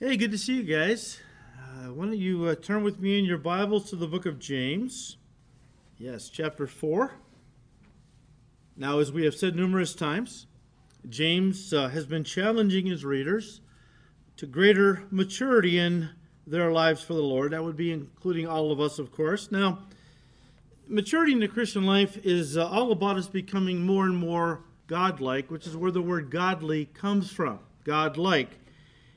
Hey, good to see you guys. Uh, why don't you uh, turn with me in your Bibles to the book of James? Yes, chapter 4. Now, as we have said numerous times, James uh, has been challenging his readers to greater maturity in their lives for the Lord. That would be including all of us, of course. Now, maturity in the Christian life is uh, all about us becoming more and more godlike, which is where the word godly comes from godlike.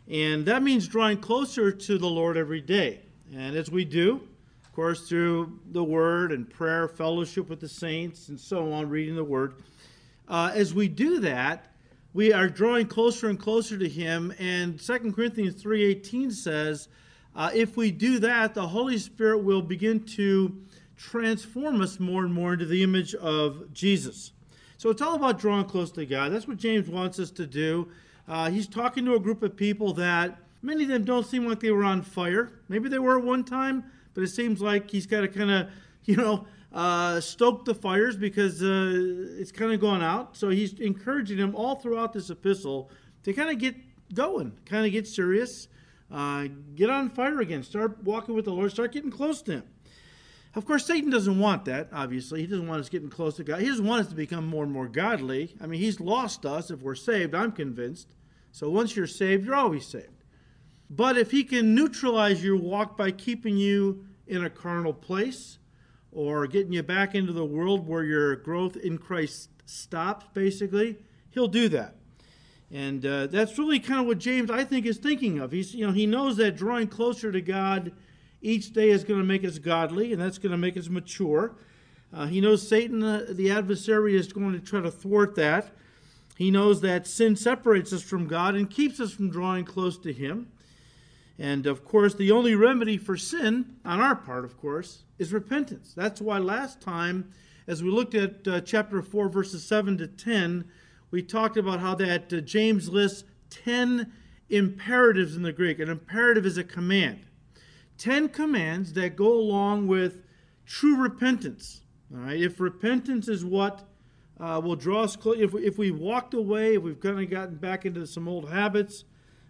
And that means drawing closer to the Lord every day. And as we do, of course, through the Word and prayer, fellowship with the saints, and so on, reading the Word, uh, as we do that, we are drawing closer and closer to Him. And 2 Corinthians 3.18 says, uh, if we do that, the Holy Spirit will begin to transform us more and more into the image of Jesus. So it's all about drawing close to God. That's what James wants us to do. Uh, he's talking to a group of people that many of them don't seem like they were on fire. Maybe they were at one time, but it seems like he's got to kind of, you know, uh, stoke the fires because uh, it's kind of gone out. So he's encouraging them all throughout this epistle to kind of get going, kind of get serious, uh, get on fire again, start walking with the Lord, start getting close to Him. Of course, Satan doesn't want that, obviously. He doesn't want us getting close to God. He doesn't want us to become more and more godly. I mean, he's lost us if we're saved, I'm convinced. So once you're saved, you're always saved. But if he can neutralize your walk by keeping you in a carnal place or getting you back into the world where your growth in Christ stops, basically, he'll do that. And uh, that's really kind of what James, I think, is thinking of. He's, you know, he knows that drawing closer to God each day is going to make us godly, and that's going to make us mature. Uh, he knows Satan, uh, the adversary, is going to try to thwart that. He knows that sin separates us from God and keeps us from drawing close to Him. And of course, the only remedy for sin, on our part, of course, is repentance. That's why last time, as we looked at uh, chapter 4, verses 7 to 10, we talked about how that uh, James lists 10 imperatives in the Greek. An imperative is a command. 10 commands that go along with true repentance. All right, if repentance is what uh, will draw us close. If, we, if we walked away, if we've kind of gotten back into some old habits,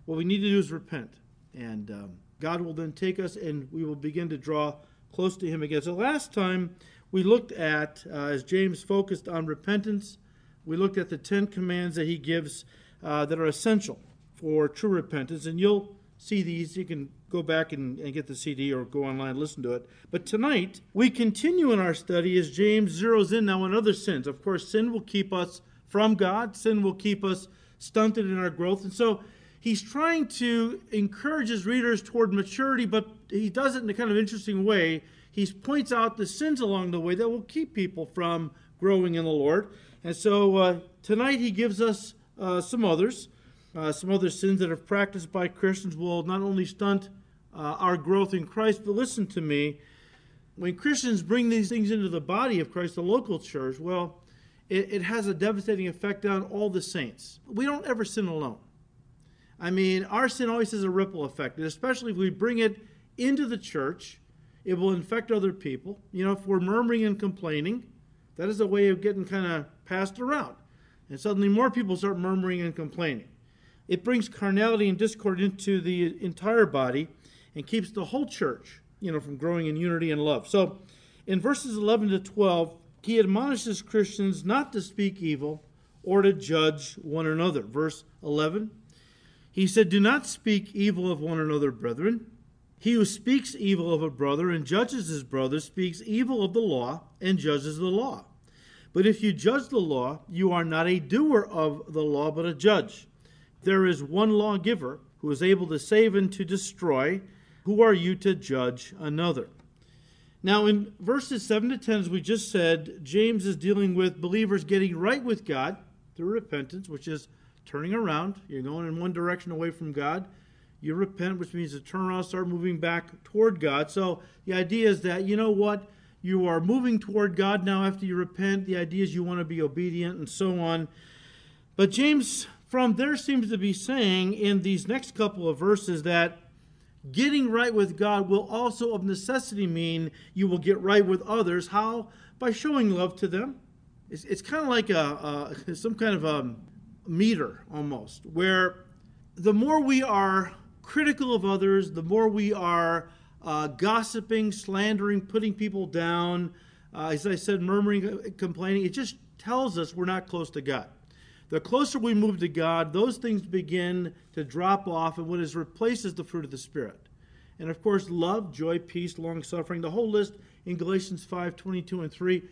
what we need to do is repent. And um, God will then take us and we will begin to draw close to Him again. So last time we looked at, uh, as James focused on repentance, we looked at the Ten Commands that he gives uh, that are essential for true repentance. And you'll see these. You can go back and, and, get the CD or go online and listen to it. But tonight, we continue in our study as James zeroes in now on other sins. Of course, sin will keep us from God, sin will keep us stunted in our growth. And so he's trying to encourage his readers toward maturity, but he does it in a kind of interesting way. He points out the sins along the way that will keep people from growing in the Lord. And so uh, tonight he gives us uh, some others. Uh, some other sins that are practiced by Christians will not only stunt uh, our growth in Christ, but listen to me. When Christians bring these things into the body of Christ, the local church, well, it, it has a devastating effect on all the saints. We don't ever sin alone. I mean, our sin always has a ripple effect, and especially if we bring it into the church, it will infect other people. You know, if we're murmuring and complaining, that is a way of getting kind of passed around. And suddenly more people start murmuring and complaining. It brings carnality and discord into the entire body and keeps the whole church, you know, from growing in unity and love. So in verses 11 to 12, he admonishes Christians not to speak evil or to judge one another. Verse 11, he said, Do not speak evil of one another, brethren. He who speaks evil of a brother and judges his brother speaks evil of the law and judges the law. But if you judge the law, you are not a doer of the law, but a judge. There is one lawgiver who is able to save and to destroy. Who are you to judge another? Now, in verses 7 to 10, as we just said, James is dealing with believers getting right with God through repentance, which is turning around. You're going in one direction away from God. You repent, which means to turn around, start moving back toward God. So the idea is that, you know what? You are moving toward God now after you repent. The idea is you want to be obedient and so on. But James from there seems to be saying in these next couple of verses that getting right with God will also of necessity mean you will get right with others. How? By showing love to them. It's, it's kind of like a, a, some kind of a meter almost, where the more we are critical of others, the more we are uh, gossiping, slandering, putting people down, uh, as I said, murmuring, uh, complaining, it just tells us we're not close to God. The closer we move to God, those things begin to drop off, and what is replaced is the fruit of the Spirit. And of course, love, joy, peace, long suffering, the whole list in Galatians 5 22 and 3.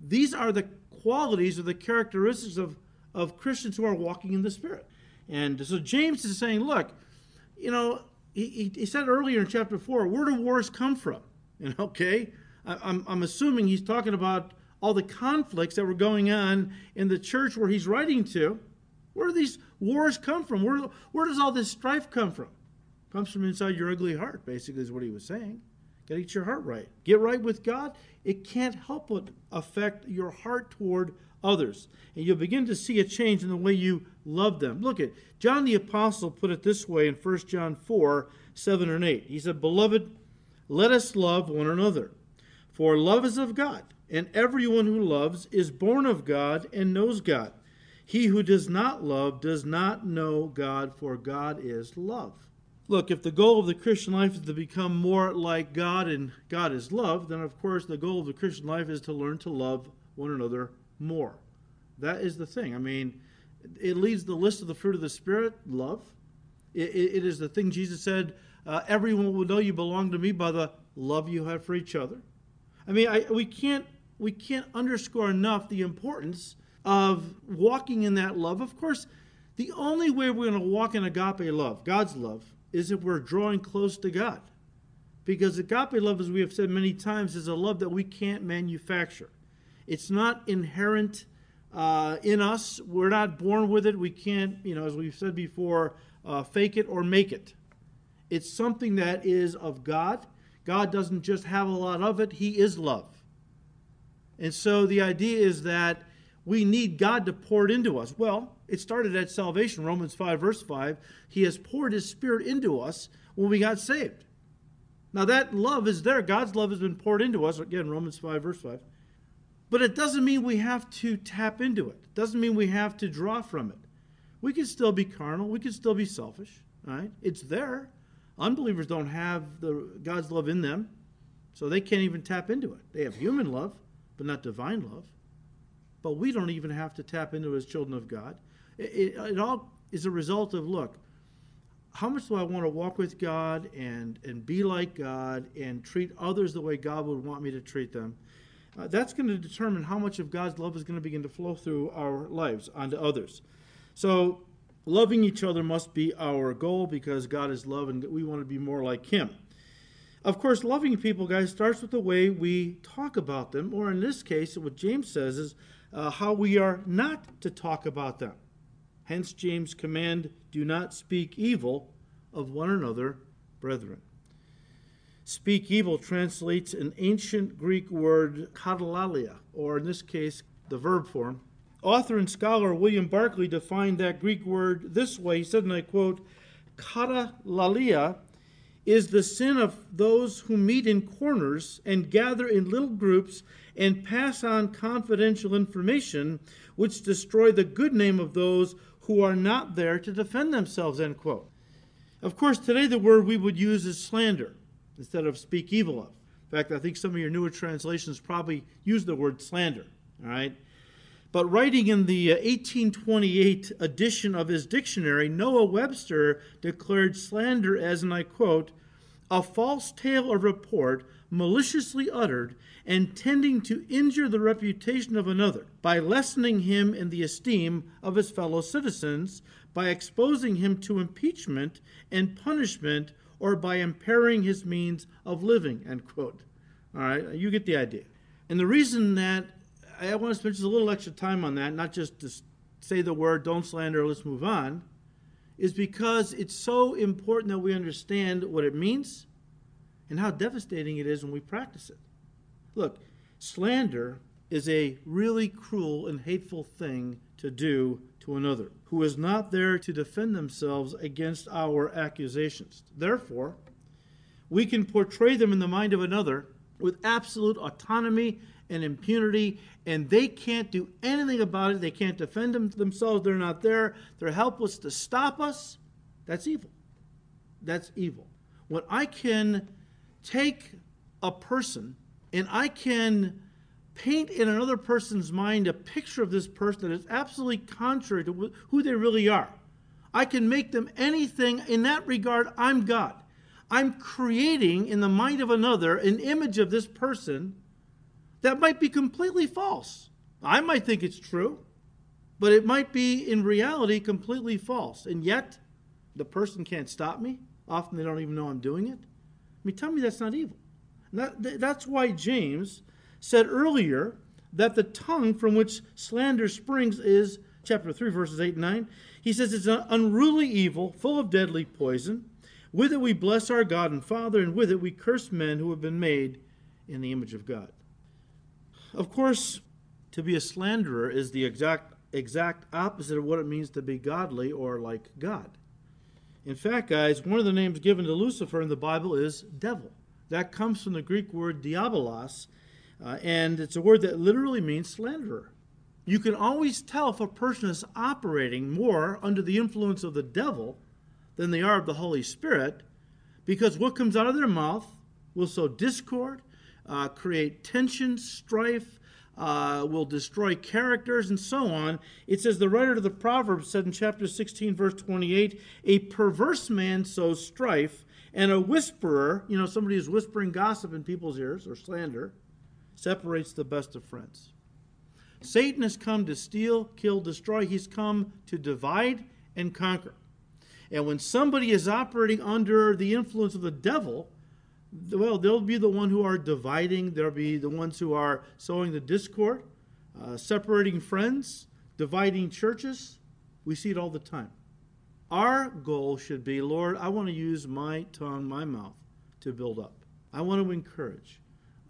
These are the qualities or the characteristics of, of Christians who are walking in the Spirit. And so James is saying, look, you know, he, he said earlier in chapter 4, where do wars come from? And okay, I, I'm, I'm assuming he's talking about all the conflicts that were going on in the church where he's writing to. Where do these wars come from? Where, where does all this strife come from? comes from inside your ugly heart, basically, is what he was saying. Got to get your heart right. Get right with God. It can't help but affect your heart toward others. And you'll begin to see a change in the way you love them. Look at John the Apostle put it this way in 1 John 4 7 and 8. He said, Beloved, let us love one another. For love is of God, and everyone who loves is born of God and knows God. He who does not love does not know God, for God is love. Look, if the goal of the Christian life is to become more like God and God is love, then of course the goal of the Christian life is to learn to love one another more. That is the thing. I mean, it leads the list of the fruit of the Spirit love. it, it, it is the thing Jesus said uh, everyone will know you belong to me by the love you have for each other. I mean, I, we can't we can't underscore enough the importance of walking in that love. Of course, the only way we're going to walk in agape love, God's love, is if we're drawing close to God. Because agape love, as we have said many times, is a love that we can't manufacture. It's not inherent uh, in us. We're not born with it. We can't, you know, as we've said before, uh, fake it or make it. It's something that is of God. God doesn't just have a lot of it, He is love. And so the idea is that we need God to pour it into us. Well, it started at salvation, Romans 5, verse 5. He has poured his spirit into us when we got saved. Now, that love is there. God's love has been poured into us. Again, Romans 5, verse 5. But it doesn't mean we have to tap into it. It doesn't mean we have to draw from it. We can still be carnal. We can still be selfish. Right? It's there. Unbelievers don't have the God's love in them, so they can't even tap into it. They have human love, but not divine love. But we don't even have to tap into it as children of God. It, it, all is a result of look, how much do I want to walk with God and, and be like God and treat others the way God would want me to treat them? Uh, that's going to determine how much of God's love is going to begin to flow through our lives onto others. So, loving each other must be our goal because God is love and we want to be more like Him. Of course, loving people, guys, starts with the way we talk about them, or in this case, what James says is uh, how we are not to talk about them. Hence James' command do not speak evil of one another, brethren. Speak evil translates an ancient Greek word katalalia, or in this case, the verb form. Author and scholar William Barclay defined that Greek word this way. He said, and I quote, katalalia is the sin of those who meet in corners and gather in little groups and pass on confidential information which destroy the good name of those who are not there to defend themselves, end quote. Of course, today the word we would use is slander instead of speak evil of. In fact, I think some of your newer translations probably use the word slander, all right? But writing in the 1828 uh, edition of his dictionary, Noah Webster declared slander as, and I quote, a false tale or report maliciously uttered and tending to injure the reputation of another by lessening him in the esteem of his fellow citizens, by exposing him to impeachment and punishment, or by impairing his means of living. End quote. All right, you get the idea. And the reason that I want to spend just a little extra time on that, not just to say the word, don't slander, let's move on, is because it's so important that we understand what it means and how devastating it is when we practice it. Look, slander is a really cruel and hateful thing to do to another who is not there to defend themselves against our accusations. Therefore, we can portray them in the mind of another with absolute autonomy and impunity, and they can't do anything about it. They can't defend them themselves. They're not there. They're helpless to stop us. That's evil. that's evil. When I can take a person and I can paint in another person's mind a picture of this person that is absolutely contrary to who they really are. I can make them anything. In that regard, I'm God. I'm creating in the mind of another an image of this person that might be completely false. I might think it's true, but it might be in reality completely false. And yet, the person can't stop me. Often they don't even know I'm doing it. I mean, tell me that's not evil. That, that's why James said earlier that the tongue from which slander springs is, chapter 3, verses 8 and 9. He says it's an unruly evil, full of deadly poison. With it we bless our God and Father, and with it we curse men who have been made in the image of God. Of course, to be a slanderer is the exact, exact opposite of what it means to be godly or like God. In fact, guys, one of the names given to Lucifer in the Bible is devil. That comes from the Greek word diabolos, uh, and it's a word that literally means slanderer. You can always tell if a person is operating more under the influence of the devil than they are of the Holy Spirit because what comes out of their mouth will sow discord, uh, create tension, strife, uh, will destroy characters, and so on. It says the writer of the Proverbs said in chapter 16, verse 28 A perverse man sows strife, and a whisperer, you know, somebody who's whispering gossip in people's ears or slander, separates the best of friends. Satan has come to steal, kill, destroy. He's come to divide and conquer. And when somebody is operating under the influence of the devil, well, they'll be the one who are dividing. They'll be the ones who are sowing the discord, uh, separating friends, dividing churches. We see it all the time. Our goal should be, Lord, I want to use my tongue, my mouth, to build up. I want to encourage.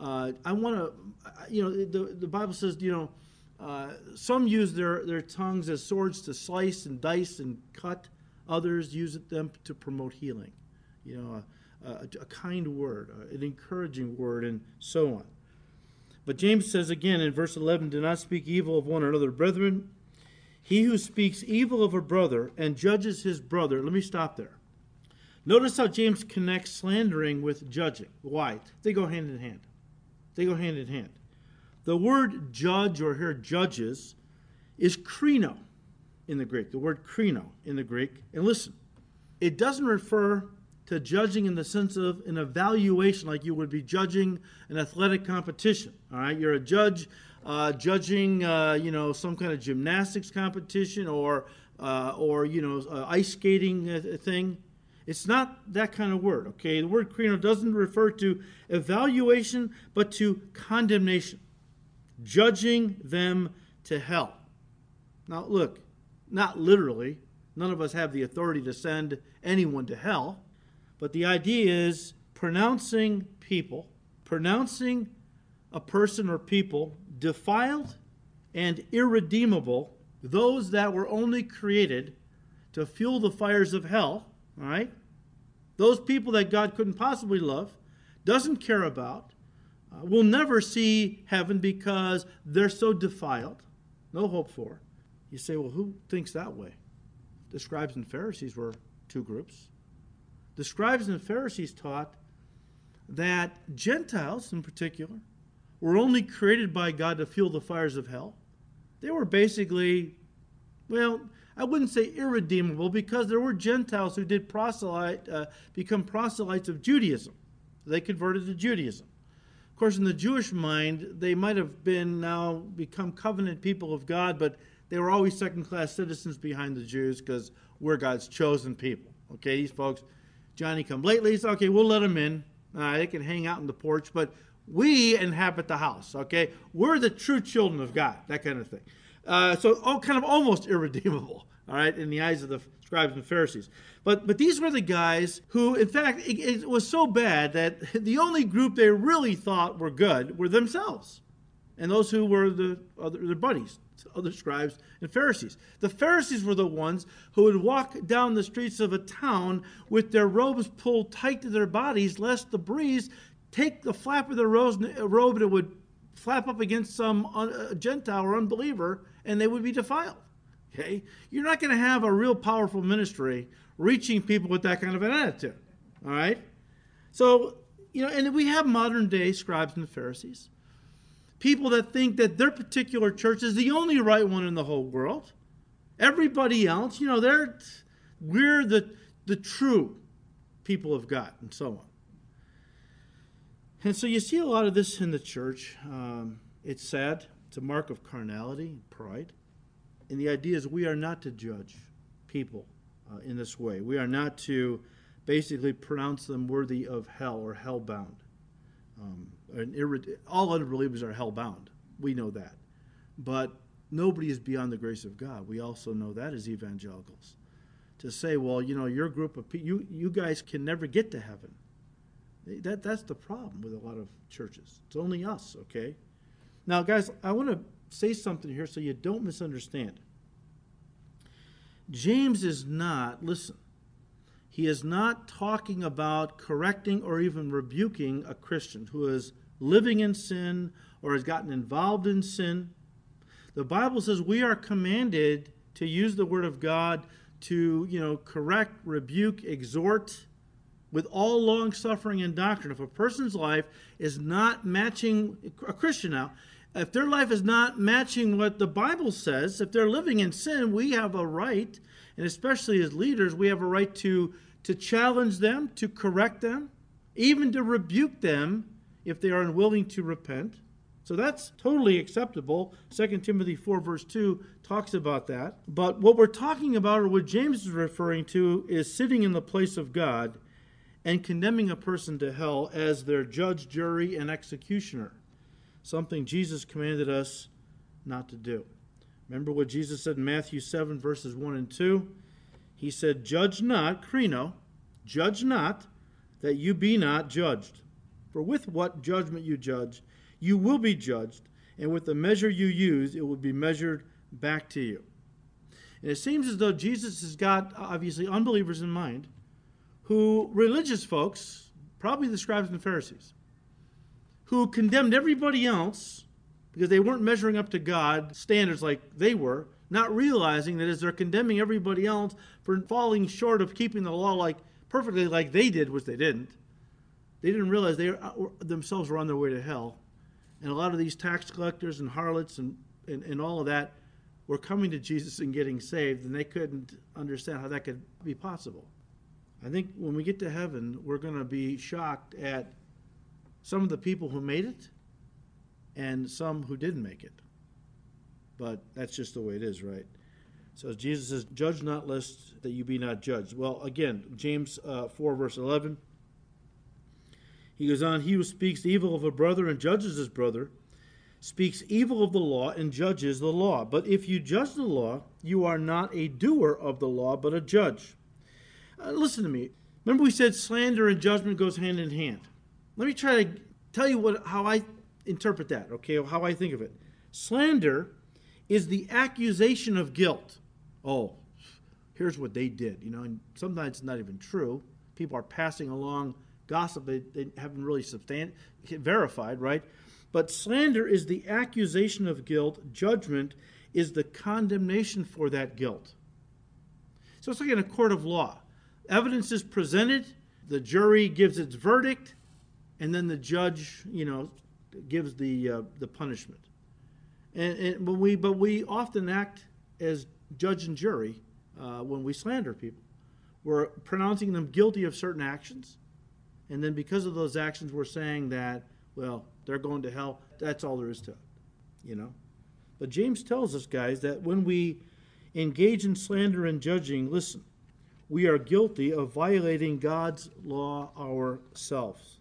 Uh, I want to, you know, the, the Bible says, you know, uh, some use their, their tongues as swords to slice and dice and cut. Others use them to promote healing. You know, a, a, kind word, uh, an encouraging word, and so on. But James says again in verse 11 Do not speak evil of one another, brethren. He who speaks evil of a brother and judges his brother, let me stop there. Notice how James connects slandering with judging. Why? They go hand in hand. They go hand in hand. The word judge, or here judges, is krino in the Greek. The word krino in the Greek. And listen, it doesn't refer to judging in the sense of an evaluation, like you would be judging an athletic competition. All right, you're a judge uh, judging, uh, you know, some kind of gymnastics competition or uh, or you know, ice skating uh, thing. It's not that kind of word. Okay, the word krino doesn't refer to evaluation, but to condemnation judging them to hell. Now, look, not literally. None of us have the authority to send anyone to hell. But the idea is pronouncing people, pronouncing a person or people defiled and irredeemable, those that were only created to fuel the fires of hell, all right? Those people that God couldn't possibly love, doesn't care about, uh, will never see heaven because they're so defiled, no hope for. You say, well, who thinks that way? The scribes and Pharisees were two groups. The scribes and the Pharisees taught that Gentiles, in particular, were only created by God to fuel the fires of hell. They were basically, well, I wouldn't say irredeemable because there were Gentiles who did proselyte, uh, become proselytes of Judaism. They converted to Judaism. Of course, in the Jewish mind, they might have been now become covenant people of God, but they were always second class citizens behind the Jews because we're God's chosen people. Okay, these folks, Johnny come lately, so okay, we'll let them in. Uh, they can hang out in the porch, but we inhabit the house. Okay, we're the true children of God, that kind of thing. Uh, so, all kind of almost irredeemable. All right, in the eyes of the scribes and Pharisees. But, but these were the guys who, in fact, it, it was so bad that the only group they really thought were good were themselves and those who were the other their buddies, other scribes and Pharisees. The Pharisees were the ones who would walk down the streets of a town with their robes pulled tight to their bodies, lest the breeze take the flap of their robe and it would flap up against some un, Gentile or unbeliever, and they would be defiled. Okay, you're not going to have a real powerful ministry reaching people with that kind of an attitude. All right? So, you know, and we have modern day scribes and Pharisees. People that think that their particular church is the only right one in the whole world. Everybody else, you know, they're we're the the true people of God, and so on. And so you see a lot of this in the church. Um, it's sad. It's a mark of carnality and pride. And the idea is we are not to judge people uh, in this way. We are not to basically pronounce them worthy of hell or hell-bound. Um, irre- all other believers are hell-bound. We know that. But nobody is beyond the grace of God. We also know that as evangelicals. To say, well, you know, your group of people, you, you guys can never get to heaven. That, that's the problem with a lot of churches. It's only us, okay? Now, guys, I want to say something here so you don't misunderstand. James is not, listen, he is not talking about correcting or even rebuking a Christian who is living in sin or has gotten involved in sin. The Bible says we are commanded to use the word of God to, you know, correct, rebuke, exhort with all long suffering and doctrine. If a person's life is not matching a Christian now, if their life is not matching what the Bible says, if they're living in sin, we have a right, and especially as leaders, we have a right to to challenge them, to correct them, even to rebuke them if they are unwilling to repent. So that's totally acceptable. 2 Timothy 4, verse 2 talks about that. But what we're talking about, or what James is referring to, is sitting in the place of God and condemning a person to hell as their judge, jury, and executioner. Something Jesus commanded us not to do. Remember what Jesus said in Matthew 7, verses 1 and 2? He said, Judge not, krino, judge not, that you be not judged. For with what judgment you judge, you will be judged, and with the measure you use, it will be measured back to you. And it seems as though Jesus has got, obviously, unbelievers in mind, who, religious folks, probably the scribes and Pharisees, who condemned everybody else because they weren't measuring up to God standards like they were, not realizing that as they're condemning everybody else for falling short of keeping the law like perfectly like they did, which they didn't, they didn't realize they uh, themselves were on their way to hell. And a lot of these tax collectors and harlots and, and, and all of that were coming to Jesus and getting saved, and they couldn't understand how that could be possible. I think when we get to heaven, we're going to be shocked at some of the people who made it and some who didn't make it. But that's just the way it is, right? So Jesus says, Judge not lest that you be not judged. Well, again, James uh, 4, verse 11. He goes on, He who speaks evil of a brother and judges his brother speaks evil of the law and judges the law. But if you judge the law, you are not a doer of the law, but a judge. Uh, listen to me. Remember we said slander and judgment goes hand in hand. Let me try to tell you what how I interpret that, okay? How I think of it. Slander is the accusation of guilt. Oh, here's what they did, you know, and sometimes it's not even true. People are passing along gossip they, they haven't really substan- verified, right? But slander is the accusation of guilt, judgment is the condemnation for that guilt. So it's like in a court of law. Evidence is presented, the jury gives its verdict, and then the judge, you know, gives the uh, the punishment. And, and, but we but we often act as judge and jury uh, when we slander people. We're pronouncing them guilty of certain actions, and then because of those actions, we're saying that well they're going to hell. That's all there is to it, you know. But James tells us, guys, that when we engage in slander and judging, listen, we are guilty of violating God's law ourselves.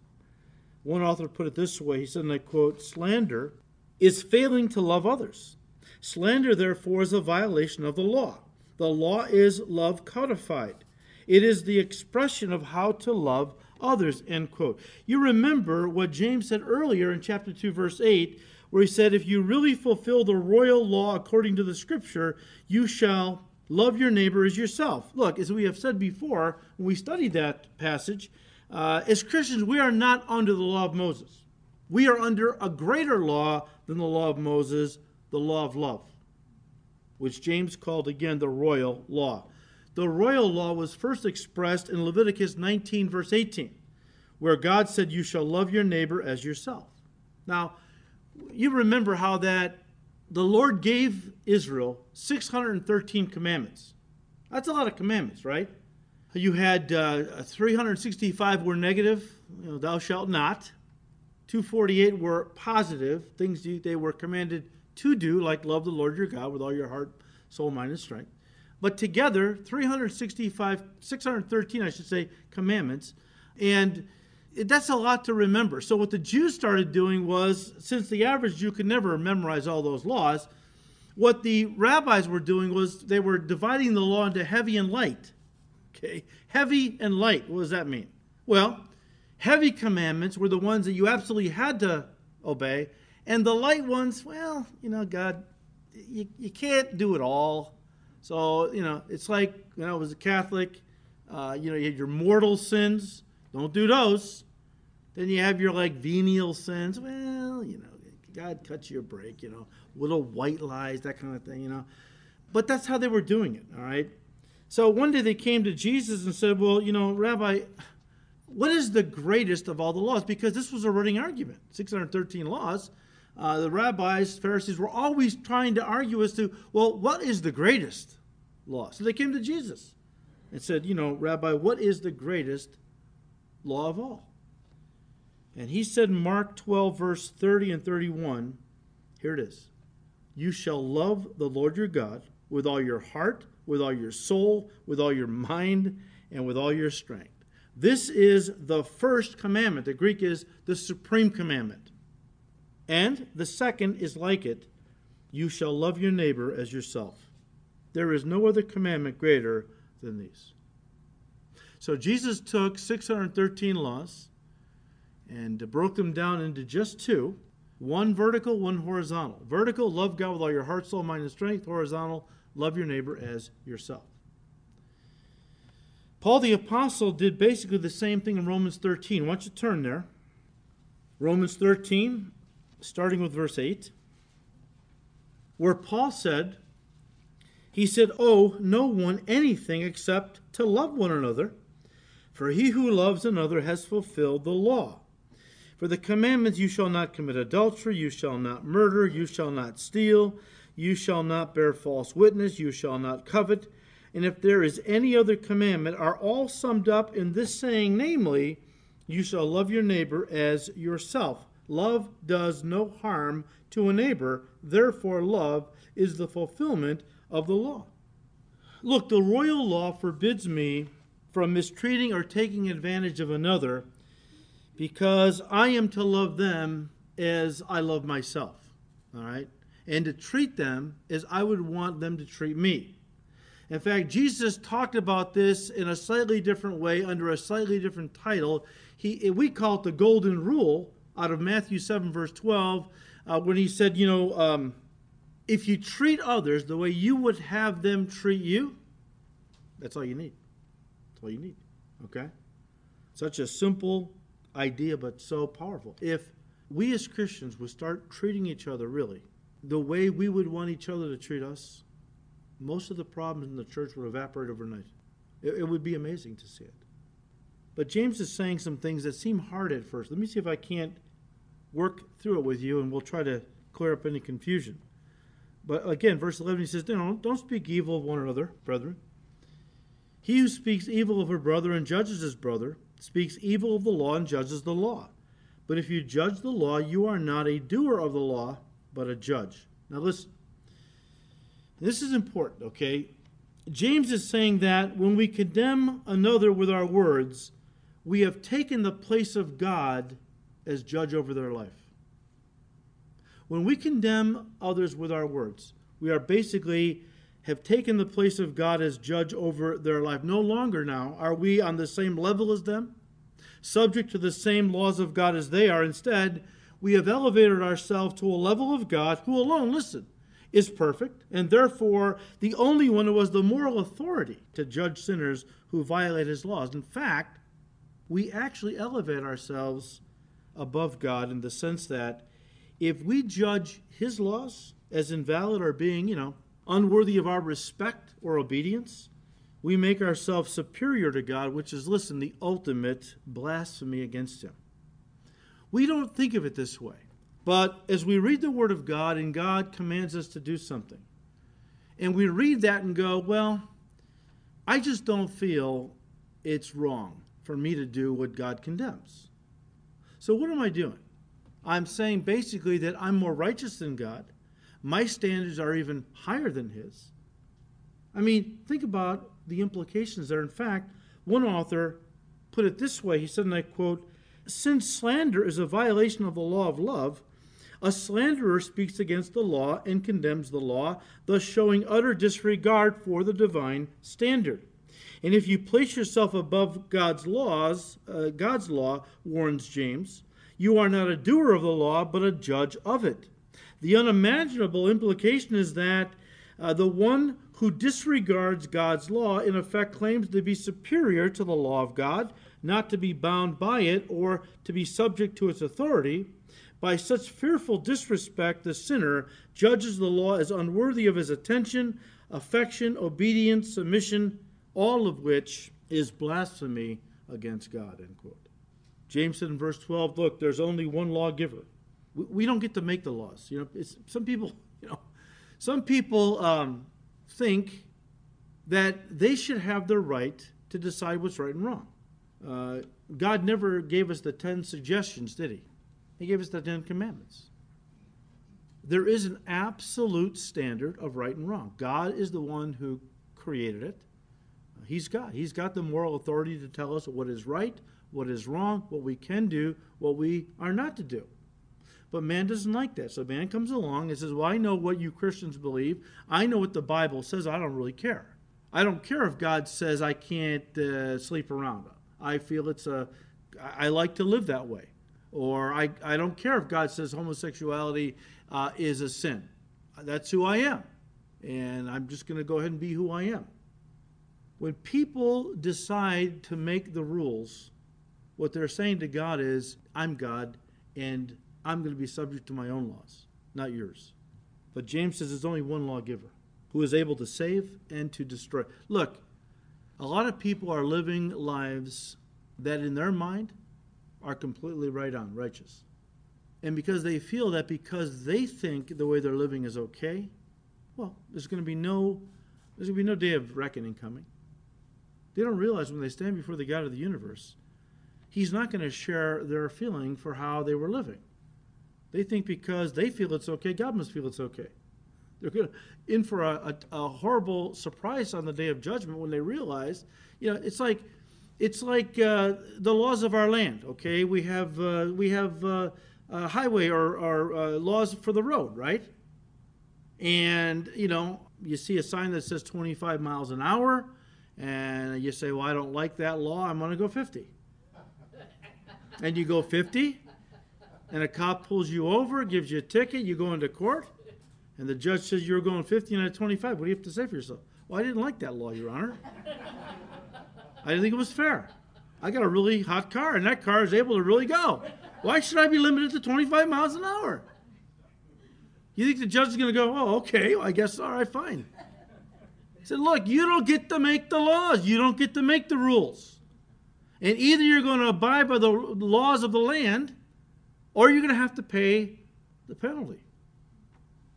One author put it this way he said, and I quote, slander is failing to love others. Slander, therefore, is a violation of the law. The law is love codified. It is the expression of how to love others, end quote. You remember what James said earlier in chapter 2, verse 8, where he said, If you really fulfill the royal law according to the scripture, you shall love your neighbor as yourself. Look, as we have said before, when we studied that passage, uh, as Christians, we are not under the law of Moses. We are under a greater law than the law of Moses, the law of love, which James called again the royal law. the royal law was first expressed in Leviticus 19, verse 18, where God said, You shall love your neighbor as yourself. Now, you remember how that the Lord gave Israel 613 commandments. That's a lot of commandments, right? You had uh, 365 were negative, you know, thou shalt not. 248 were positive, things they were commanded to do, like love the Lord your God with all your heart, soul, mind, and strength. But together, 365, 613, I should say, commandments. And that's a lot to remember. So, what the Jews started doing was, since the average Jew could never memorize all those laws, what the rabbis were doing was they were dividing the law into heavy and light. Okay, heavy and light. What does that mean? Well, heavy commandments were the ones that you absolutely had to obey, and the light ones, well, you know, God, you, you can't do it all. So, you know, it's like when I was a Catholic, uh, you know, you had your mortal sins, don't do those. Then you have your like venial sins. Well, you know, God cuts you a break, you know, little white lies, that kind of thing, you know. But that's how they were doing it, all right? So one day they came to Jesus and said, Well, you know, Rabbi, what is the greatest of all the laws? Because this was a running argument 613 laws uh, the rabbis, Pharisees were always trying to argue as to, well, what is the greatest law? So they came to Jesus and said, you know, Rabbi, what is the greatest law of all? And he said Mark 12, verse 30 and 31, here it is You shall love the Lord your God with all your heart, with all your soul, with all your mind, and with all your strength. This is the first commandment. The Greek is the supreme commandment. And the second is like it you shall love your neighbor as yourself. There is no other commandment greater than these. So Jesus took 613 laws and broke them down into just two one vertical, one horizontal. Vertical, love God with all your heart, soul, mind, and strength. Horizontal, love your neighbor as yourself. Paul the Apostle did basically the same thing in Romans 13. Why don't you turn there? Romans 13, starting with verse 8, where Paul said, He said, Oh, no one anything except to love one another, for he who loves another has fulfilled the law. For the commandments, you shall not commit adultery, you shall not murder, you shall not steal, you shall not bear false witness, you shall not covet. And if there is any other commandment, are all summed up in this saying, namely, you shall love your neighbor as yourself. Love does no harm to a neighbor, therefore, love is the fulfillment of the law. Look, the royal law forbids me from mistreating or taking advantage of another because I am to love them as I love myself. All right? And to treat them as I would want them to treat me. In fact, Jesus talked about this in a slightly different way under a slightly different title. He, we call it the Golden Rule, out of Matthew 7, verse 12, uh, when he said, You know, um, if you treat others the way you would have them treat you, that's all you need. That's all you need. Okay? Such a simple idea, but so powerful. If we as Christians would start treating each other really the way we would want each other to treat us, most of the problems in the church would evaporate overnight. It, it would be amazing to see it. But James is saying some things that seem hard at first. Let me see if I can't work through it with you, and we'll try to clear up any confusion. But again, verse 11, he says, no, Don't speak evil of one another, brethren. He who speaks evil of a brother and judges his brother speaks evil of the law and judges the law. But if you judge the law, you are not a doer of the law, but a judge. Now listen. This is important, okay? James is saying that when we condemn another with our words, we have taken the place of God as judge over their life. When we condemn others with our words, we are basically have taken the place of God as judge over their life. No longer now are we on the same level as them, subject to the same laws of God as they are. Instead, we have elevated ourselves to a level of God who alone, listen, is perfect, and therefore the only one who has the moral authority to judge sinners who violate his laws. In fact, we actually elevate ourselves above God in the sense that if we judge his laws as invalid or being, you know, unworthy of our respect or obedience, we make ourselves superior to God, which is, listen, the ultimate blasphemy against Him. We don't think of it this way. But as we read the Word of God and God commands us to do something, and we read that and go, well, I just don't feel it's wrong for me to do what God condemns. So what am I doing? I'm saying basically that I'm more righteous than God. My standards are even higher than His. I mean, think about the implications there. In fact, one author put it this way he said, and I quote, Since slander is a violation of the law of love, a slanderer speaks against the law and condemns the law, thus showing utter disregard for the divine standard. And if you place yourself above God's laws, uh, God's law, warns James, you are not a doer of the law, but a judge of it. The unimaginable implication is that uh, the one who disregards God's law in effect claims to be superior to the law of God, not to be bound by it or to be subject to its authority. By such fearful disrespect, the sinner judges the law as unworthy of his attention, affection, obedience, submission, all of which is blasphemy against God. End quote. James said in verse 12, look, there's only one lawgiver. We, don't get to make the laws. You know, some people, you know, some people um, think that they should have the right to decide what's right and wrong. Uh, God never gave us the 10 suggestions, did He? He gave us the 10 commandments. There is an absolute standard of right and wrong. God is the one who created it. He's God. He's got the moral authority to tell us what is right, what is wrong, what we can do, what we are not to do. But man doesn't like that. So man comes along and says, Well, I know what you Christians believe. I know what the Bible says. I don't really care. I don't care if God says I can't uh, sleep around. I feel it's a, I like to live that way. Or I, I don't care if God says homosexuality uh, is a sin. That's who I am. And I'm just going to go ahead and be who I am. When people decide to make the rules, what they're saying to God is, I'm God, and I'm going to be subject to my own laws, not yours. But James says there's only one lawgiver who is able to save and to destroy. Look, a lot of people are living lives that in their mind are completely right on, righteous. And because they feel that because they think the way they're living is okay, well, there's going to be no there's going to be no day of reckoning coming. They don't realize when they stand before the God of the universe, he's not going to share their feeling for how they were living. They think because they feel it's okay, God must feel it's okay. They're going to in for a, a, a, horrible surprise on the day of judgment when they realize, you know, it's like it's like uh, the laws of our land. Okay, we have uh, we have uh, highway or, or uh, laws for the road, right? And you know, you see a sign that says 25 miles an hour, and you say, "Well, I don't like that law. I'm going to go 50." and you go 50 and a cop pulls you over, gives you a ticket, you go into court, and the judge says you're going 50 out of 25. What do you have to say for yourself? Well, I didn't like that law, Your Honor. I didn't think it was fair. I got a really hot car, and that car is able to really go. Why should I be limited to 25 miles an hour? You think the judge is going to go, oh, okay, well, I guess, all right, fine. He said, look, you don't get to make the laws. You don't get to make the rules. And either you're going to abide by the laws of the land, or you're going to have to pay the penalty.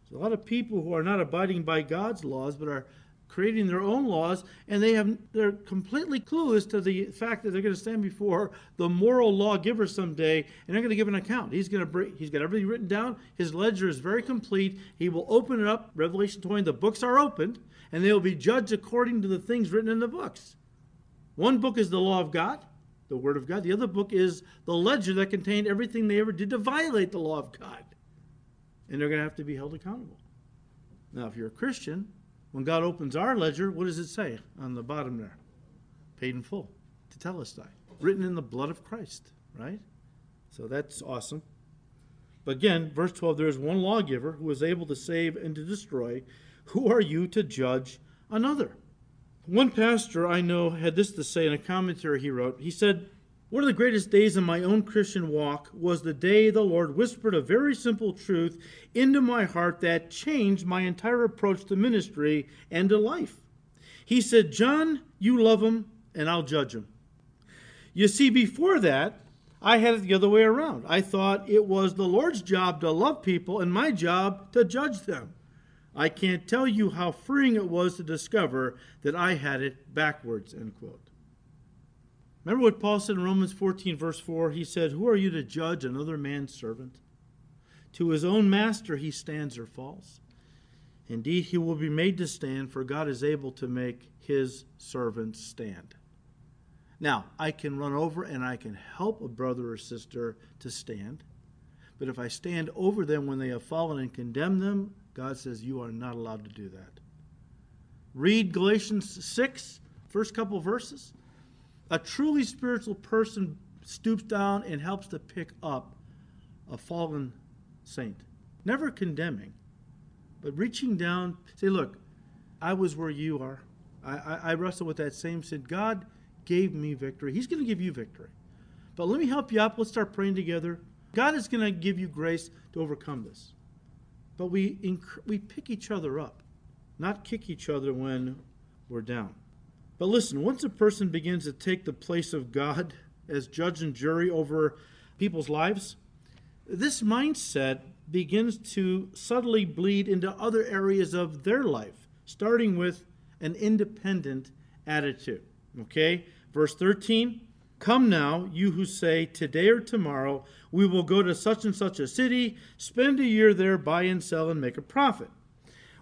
There's a lot of people who are not abiding by God's laws, but are creating their own laws, and they have they're completely clueless to the fact that they're going to stand before the moral lawgiver someday, and they're going to give an account. He's going to bring, he's got everything written down. His ledger is very complete. He will open it up. Revelation 20, the books are opened, and they will be judged according to the things written in the books. One book is the law of God the Word of God. The other book is the ledger that contained everything they ever did to violate the law of God. And they're going to have to be held accountable. Now, if you're a Christian, when God opens our ledger, what does it say on the bottom there? Paid in full, to tell us that. written in the blood of Christ, right? So that's awesome. But again, verse 12 there is one lawgiver who is able to save and to destroy. Who are you to judge another? One pastor I know had this to say in a commentary he wrote. He said, One of the greatest days in my own Christian walk was the day the Lord whispered a very simple truth into my heart that changed my entire approach to ministry and to life. He said, John, you love him, and I'll judge him. You see, before that, I had it the other way around. I thought it was the Lord's job to love people and my job to judge them. I can't tell you how freeing it was to discover that I had it backwards. End quote. Remember what Paul said in Romans 14, verse 4? He said, Who are you to judge another man's servant? To his own master he stands or falls. Indeed, he will be made to stand, for God is able to make his servants stand. Now, I can run over and I can help a brother or sister to stand. But if I stand over them when they have fallen and condemn them, God says you are not allowed to do that. Read Galatians 6, first couple verses. A truly spiritual person stoops down and helps to pick up a fallen saint. Never condemning, but reaching down, say, Look, I was where you are. I, I, I wrestle with that same sin. God gave me victory. He's going to give you victory. But let me help you up. Let's start praying together. God is going to give you grace to overcome this. But we, inc- we pick each other up, not kick each other when we're down. But listen, once a person begins to take the place of God as judge and jury over people's lives, this mindset begins to subtly bleed into other areas of their life, starting with an independent attitude. Okay? Verse 13 Come now, you who say, Today or tomorrow we will go to such and such a city, spend a year there, buy and sell, and make a profit.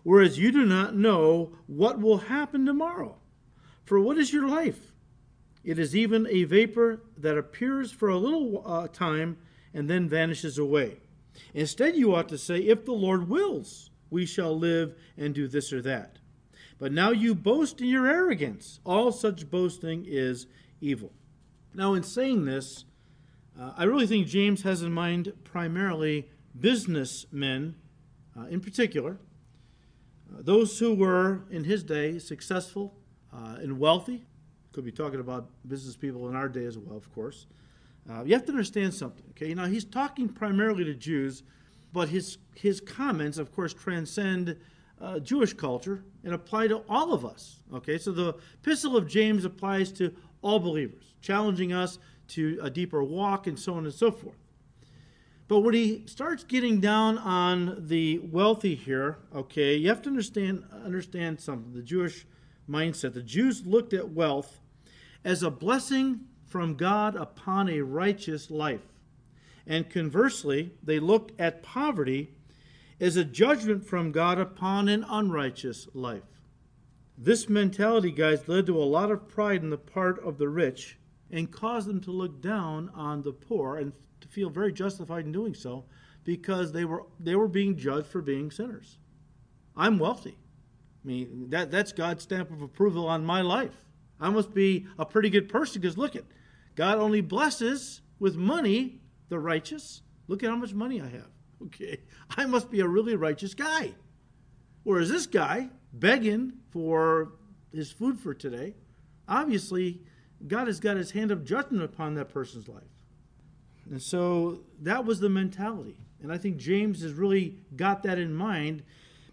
Whereas you do not know what will happen tomorrow. For what is your life? It is even a vapor that appears for a little uh, time and then vanishes away. Instead, you ought to say, If the Lord wills, we shall live and do this or that. But now you boast in your arrogance. All such boasting is evil. Now, in saying this, uh, I really think James has in mind primarily businessmen uh, in particular, uh, those who were in his day successful uh, and wealthy. Could be talking about business people in our day as well, of course. Uh, you have to understand something, okay? Now, he's talking primarily to Jews, but his, his comments, of course, transcend uh, Jewish culture and apply to all of us. Okay, so the Epistle of James applies to all believers, challenging us to a deeper walk and so on and so forth. But when he starts getting down on the wealthy here, okay, you have to understand understand something. The Jewish mindset. The Jews looked at wealth as a blessing from God upon a righteous life. And conversely, they looked at poverty as a judgment from God upon an unrighteous life. This mentality, guys, led to a lot of pride in the part of the rich and caused them to look down on the poor and to feel very justified in doing so because they were they were being judged for being sinners. I'm wealthy. I mean, that, that's God's stamp of approval on my life. I must be a pretty good person because look at God only blesses with money the righteous. Look at how much money I have. Okay, I must be a really righteous guy. Whereas this guy, begging for his food for today, obviously God has got his hand of judgment upon that person's life. And so that was the mentality. And I think James has really got that in mind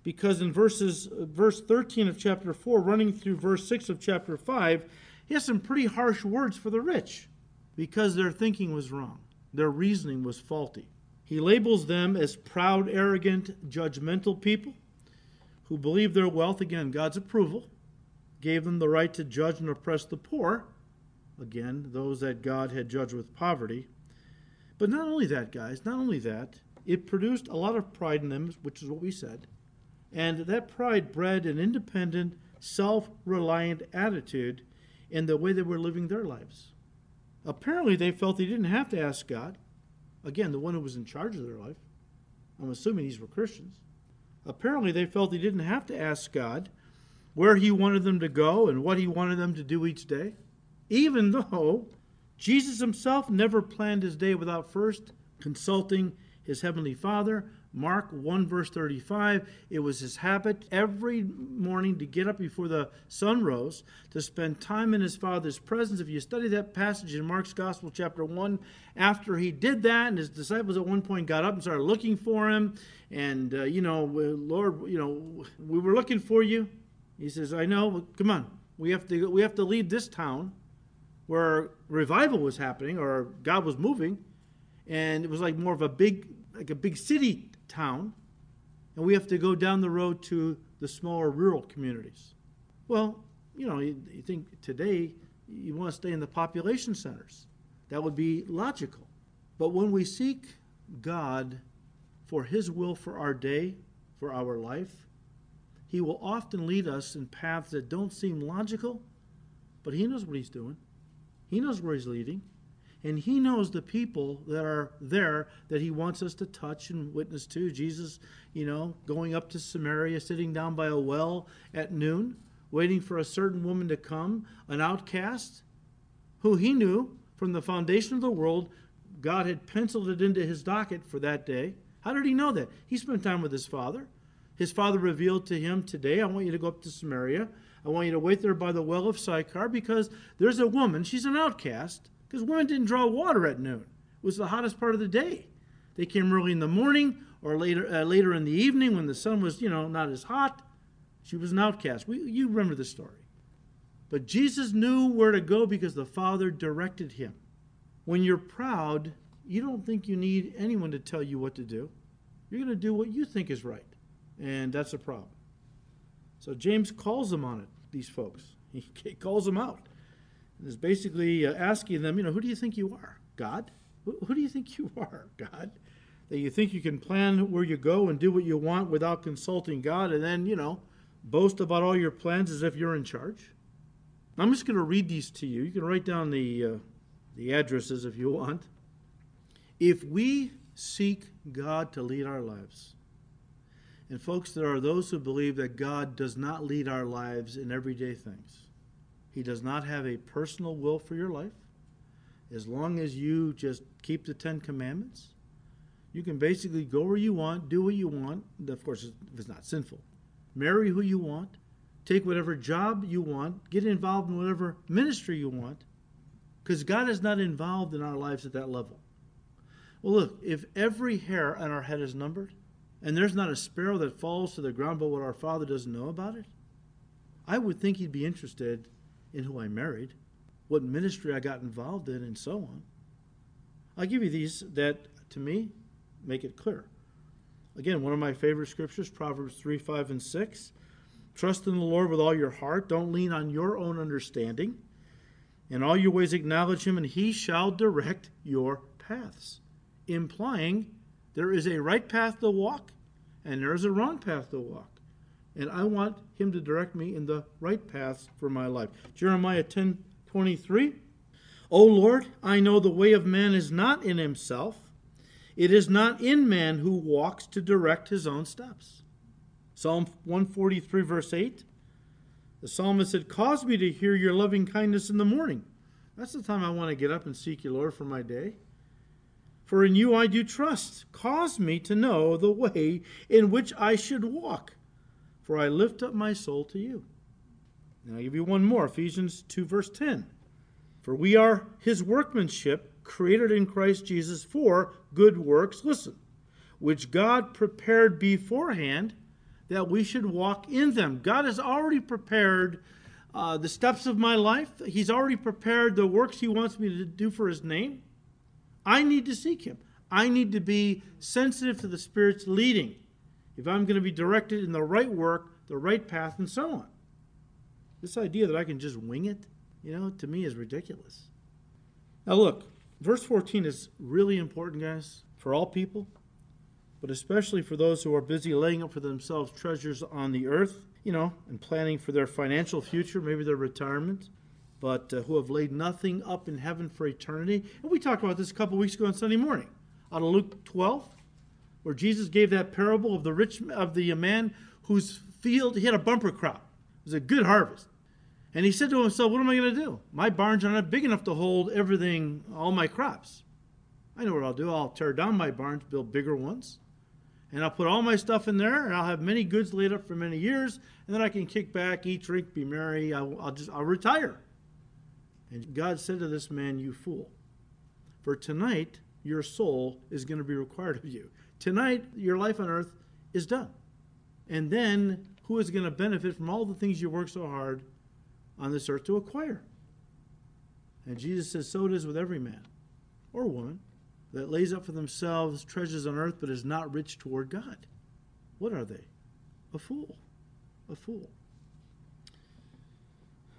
because in verses verse 13 of chapter 4 running through verse 6 of chapter 5, he has some pretty harsh words for the rich because their thinking was wrong. Their reasoning was faulty. He labels them as proud, arrogant, judgmental people who believe their wealth, again, God's approval, gave them the right to judge and oppress the poor, again, those that God had judged with poverty. But not only that, guys, not only that, it produced a lot of pride in them, which is what we said, and that pride bred an independent, self reliant attitude in the way they were living their lives. Apparently, they felt they didn't have to ask God. Again, the one who was in charge of their life. I'm assuming these were Christians. Apparently, they felt they didn't have to ask God where He wanted them to go and what He wanted them to do each day, even though Jesus Himself never planned His day without first consulting His Heavenly Father Mark 1, verse 35, it was his habit every morning to get up before the sun rose to spend time in his Father's presence. If you study that passage in Mark's Gospel, chapter 1, after he did that, and his disciples at one point got up and started looking for him, and, uh, you know, Lord, you know, we were looking for you. He says, I know, come on, We have to we have to leave this town where revival was happening or God was moving, and it was like more of a big like a big city town, and we have to go down the road to the smaller rural communities. Well, you know, you, you think today you want to stay in the population centers. That would be logical. But when we seek God for His will for our day, for our life, He will often lead us in paths that don't seem logical, but He knows what He's doing. He knows where He's leading. And He knows the people that are there that He wants us to touch and witness to. Jesus, you know, going up to Samaria, sitting down by a well at noon, waiting for a certain woman to come, an outcast, who He knew from the foundation of the world, God had penciled it into His docket for that day. How did He know that? He spent time with His Father. His Father revealed to Him, Today I want you to go up to Samaria. I want you to wait there by the well of Sychar because there's a woman, she's an outcast because women didn't draw water at noon. It was the hottest part of the day. They came early in the morning or later, uh, later in the evening when the sun was, you know, not as hot. She was an outcast. We, you remember the story. But Jesus knew where to go because the Father directed him. When you're proud, you don't think you need anyone to tell you what to do. You're going to do what you think is right. And that's a problem. So James calls them on it, these folks. He calls them out is basically uh, asking them, you know, who do you think you are? God? Who, do you think you are, God? That you think you can plan where you go and do what you want without consulting God and then, you know, boast about all your plans as if you're in charge? I'm just going to read these to you. You can write down the, uh, the addresses if you want. If we seek God to lead our lives, and folks, there are those who believe that God does not lead our lives in everyday things. He does not have a personal will for your life. As long as you just keep the Ten Commandments, you can basically go where you want, do what you want. Of course, if it's not sinful. Marry who you want, take whatever job you want, get involved in whatever ministry you want, because God is not involved in our lives at that level. Well, look, if every hair on our head is numbered, and there's not a sparrow that falls to the ground but what our Father doesn't know about it, I would think He'd be interested in who I married, what ministry I got involved in, and so on. I'll give you these that, to me, make it clear. Again, one of my favorite scriptures, Proverbs 3, 5, and 6. Trust in the Lord with all your heart. Don't lean on your own understanding. In all your ways acknowledge him, and he shall direct your paths. Implying there is a right path to walk, and there is a wrong path to walk and I want him to direct me in the right paths for my life. Jeremiah 10 23. O Lord, I know the way of man is not in himself. It is not in man who walks to direct his own steps. Psalm 143, verse 8. The psalmist said, Cause me to hear your loving kindness in the morning. That's the time I want to get up and seek you, Lord, for my day. For in you I do trust. Cause me to know the way in which I should walk for I lift up my soul to you. Now I'll give you one more Ephesians 2, verse 10. For we are his workmanship, created in Christ Jesus for good works, listen, which God prepared beforehand that we should walk in them. God has already prepared uh, the steps of my life, He's already prepared the works He wants me to do for His name. I need to seek Him. I need to be sensitive to the Spirit's leading if I'm going to be directed in the right work, the right path, and so on. This idea that I can just wing it, you know, to me is ridiculous. Now, look, verse 14 is really important, guys, for all people, but especially for those who are busy laying up for themselves treasures on the earth, you know, and planning for their financial future, maybe their retirement, but uh, who have laid nothing up in heaven for eternity. And we talked about this a couple weeks ago on Sunday morning out of Luke 12 where Jesus gave that parable of the rich of the man whose field he had a bumper crop. It was a good harvest. And he said to himself, What am I going to do? My barns are not big enough to hold everything, all my crops. I know what I'll do. I'll tear down my barns, build bigger ones, and I'll put all my stuff in there, and I'll have many goods laid up for many years, and then I can kick back, eat, drink, be merry. I'll, I'll just I'll retire. And God said to this man, You fool, for tonight your soul is going to be required of you. Tonight, your life on earth is done. And then, who is going to benefit from all the things you work so hard on this earth to acquire. And Jesus says, So it is with every man or woman that lays up for themselves treasures on earth but is not rich toward God. What are they? A fool. A fool.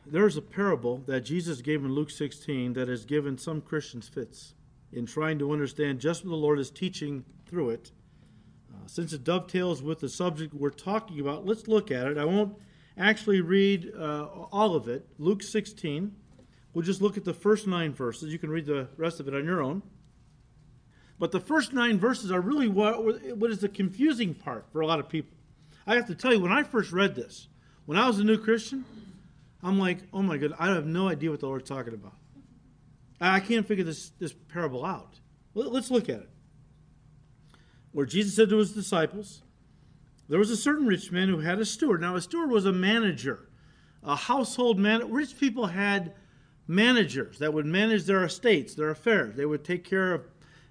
There's a parable that Jesus gave in Luke 16 that has given some Christians fits in trying to understand just what the Lord is teaching through it. Uh, since it dovetails with the subject we're talking about, let's look at it. I won't actually read uh, all of it. Luke 16. We'll just look at the first nine verses. You can read the rest of it on your own. But the first nine verses are really what, what is the confusing part for a lot of people. I have to tell you, when I first read this, when I was a new Christian, I'm like, oh my God, I have no idea what the Lord's talking about. I can't figure this, this parable out. Let's look at it. Where Jesus said to his disciples, There was a certain rich man who had a steward. Now, a steward was a manager, a household man. Rich people had managers that would manage their estates, their affairs. They would take care of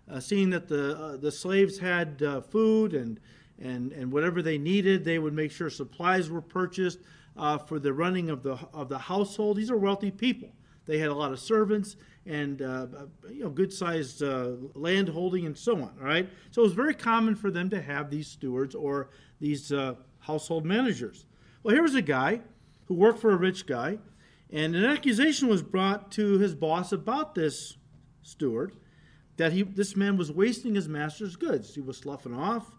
uh, seeing that the, uh, the slaves had uh, food and, and, and whatever they needed. They would make sure supplies were purchased uh, for the running of the, of the household. These are wealthy people. They had a lot of servants and uh, you know good sized uh, land holding and so on. All right, so it was very common for them to have these stewards or these uh, household managers. Well, here was a guy who worked for a rich guy, and an accusation was brought to his boss about this steward that he this man was wasting his master's goods. He was sloughing off.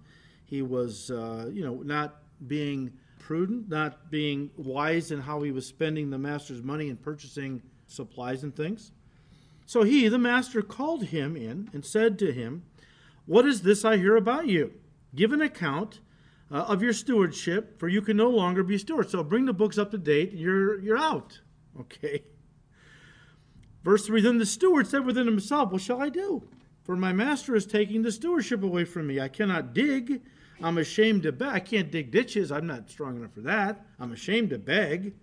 He was uh, you know not being prudent, not being wise in how he was spending the master's money and purchasing supplies and things. So he, the master, called him in and said to him, What is this I hear about you? Give an account uh, of your stewardship, for you can no longer be steward. So bring the books up to date. You're, you're out. Okay. Verse 3 Then the steward said within himself, What shall I do? For my master is taking the stewardship away from me. I cannot dig. I'm ashamed to beg. I can't dig ditches. I'm not strong enough for that. I'm ashamed to beg.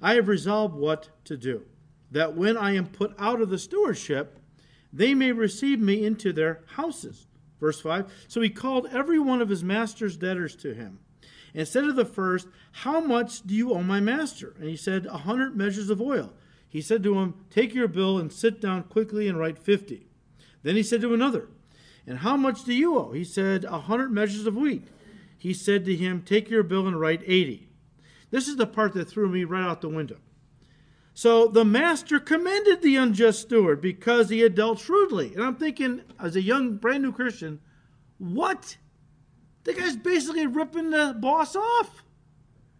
I have resolved what to do that when I am put out of the stewardship, they may receive me into their houses. Verse 5 So he called every one of his master's debtors to him. And said to the first, How much do you owe my master? And he said, A hundred measures of oil. He said to him, Take your bill and sit down quickly and write fifty. Then he said to another, And how much do you owe? He said, A hundred measures of wheat. He said to him, Take your bill and write eighty. This is the part that threw me right out the window. So the master commended the unjust steward because he had dealt shrewdly. And I'm thinking, as a young, brand new Christian, what? The guy's basically ripping the boss off.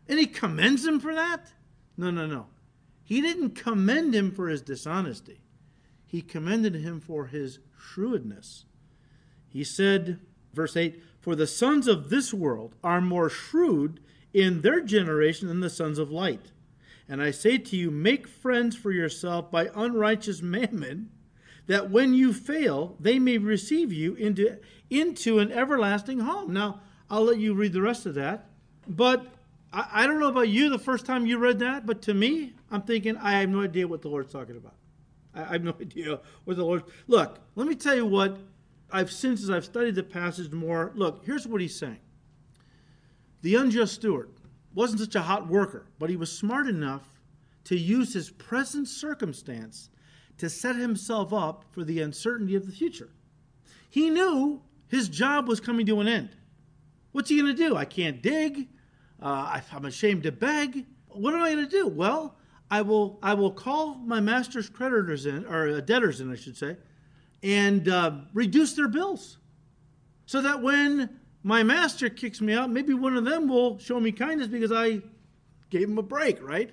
And he commends him for that? No, no, no. He didn't commend him for his dishonesty, he commended him for his shrewdness. He said, verse 8, For the sons of this world are more shrewd in their generation than the sons of light. And I say to you, make friends for yourself by unrighteous mammon, that when you fail, they may receive you into, into an everlasting home. Now, I'll let you read the rest of that. But I, I don't know about you the first time you read that, but to me, I'm thinking, I have no idea what the Lord's talking about. I, I have no idea what the Lord. Look, let me tell you what I've since as I've studied the passage more. Look, here's what he's saying. The unjust steward wasn't such a hot worker, but he was smart enough to use his present circumstance to set himself up for the uncertainty of the future. He knew his job was coming to an end. What's he going to do? I can't dig. Uh, I'm ashamed to beg. What am I going to do? Well, I will. I will call my master's creditors in, or uh, debtors in, I should say, and uh, reduce their bills, so that when my master kicks me out, maybe one of them will show me kindness because I gave him a break, right?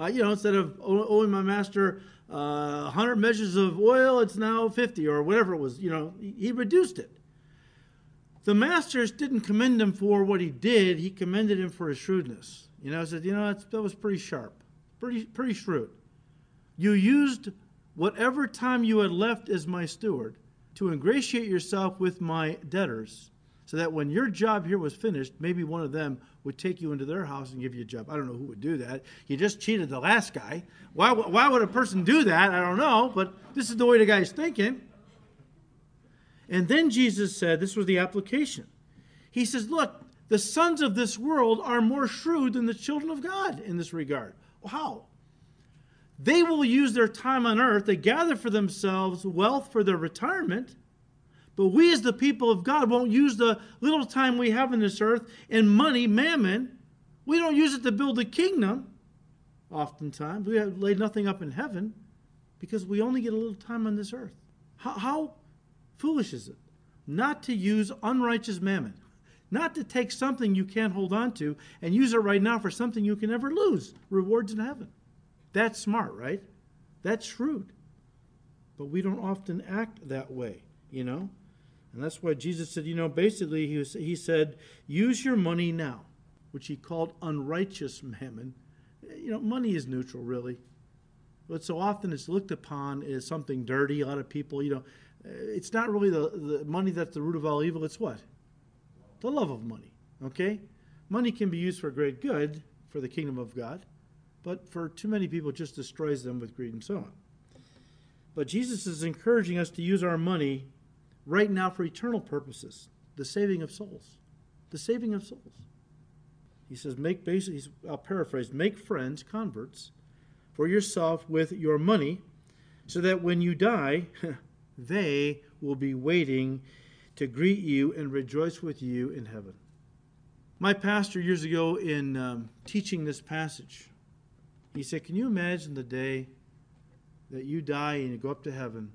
Uh, you know, instead of owing my master uh, 100 measures of oil, it's now 50 or whatever it was. You know, he reduced it. The masters didn't commend him for what he did. He commended him for his shrewdness. You know, I said, you know, that was pretty sharp, pretty, pretty shrewd. You used whatever time you had left as my steward to ingratiate yourself with my debtors so that when your job here was finished, maybe one of them would take you into their house and give you a job. I don't know who would do that. You just cheated the last guy. Why, why would a person do that? I don't know, but this is the way the guy's thinking. And then Jesus said, this was the application. He says, Look, the sons of this world are more shrewd than the children of God in this regard. How? They will use their time on earth to gather for themselves wealth for their retirement. But we, as the people of God, won't use the little time we have in this earth and money, mammon. We don't use it to build a kingdom, oftentimes. We have laid nothing up in heaven because we only get a little time on this earth. How, how foolish is it not to use unrighteous mammon? Not to take something you can't hold on to and use it right now for something you can never lose rewards in heaven. That's smart, right? That's shrewd. But we don't often act that way, you know? And that's why Jesus said, you know, basically, he, was, he said, use your money now, which he called unrighteous mammon. You know, money is neutral, really. But so often it's looked upon as something dirty. A lot of people, you know, eh, it's not really the, the money that's the root of all evil. It's what? The love of money. Okay? Money can be used for great good for the kingdom of God but for too many people, just destroys them with greed and so on. But Jesus is encouraging us to use our money right now for eternal purposes the saving of souls. The saving of souls. He says, make basically, I'll paraphrase, make friends, converts, for yourself with your money, so that when you die, they will be waiting to greet you and rejoice with you in heaven. My pastor years ago, in um, teaching this passage, he said, Can you imagine the day that you die and you go up to heaven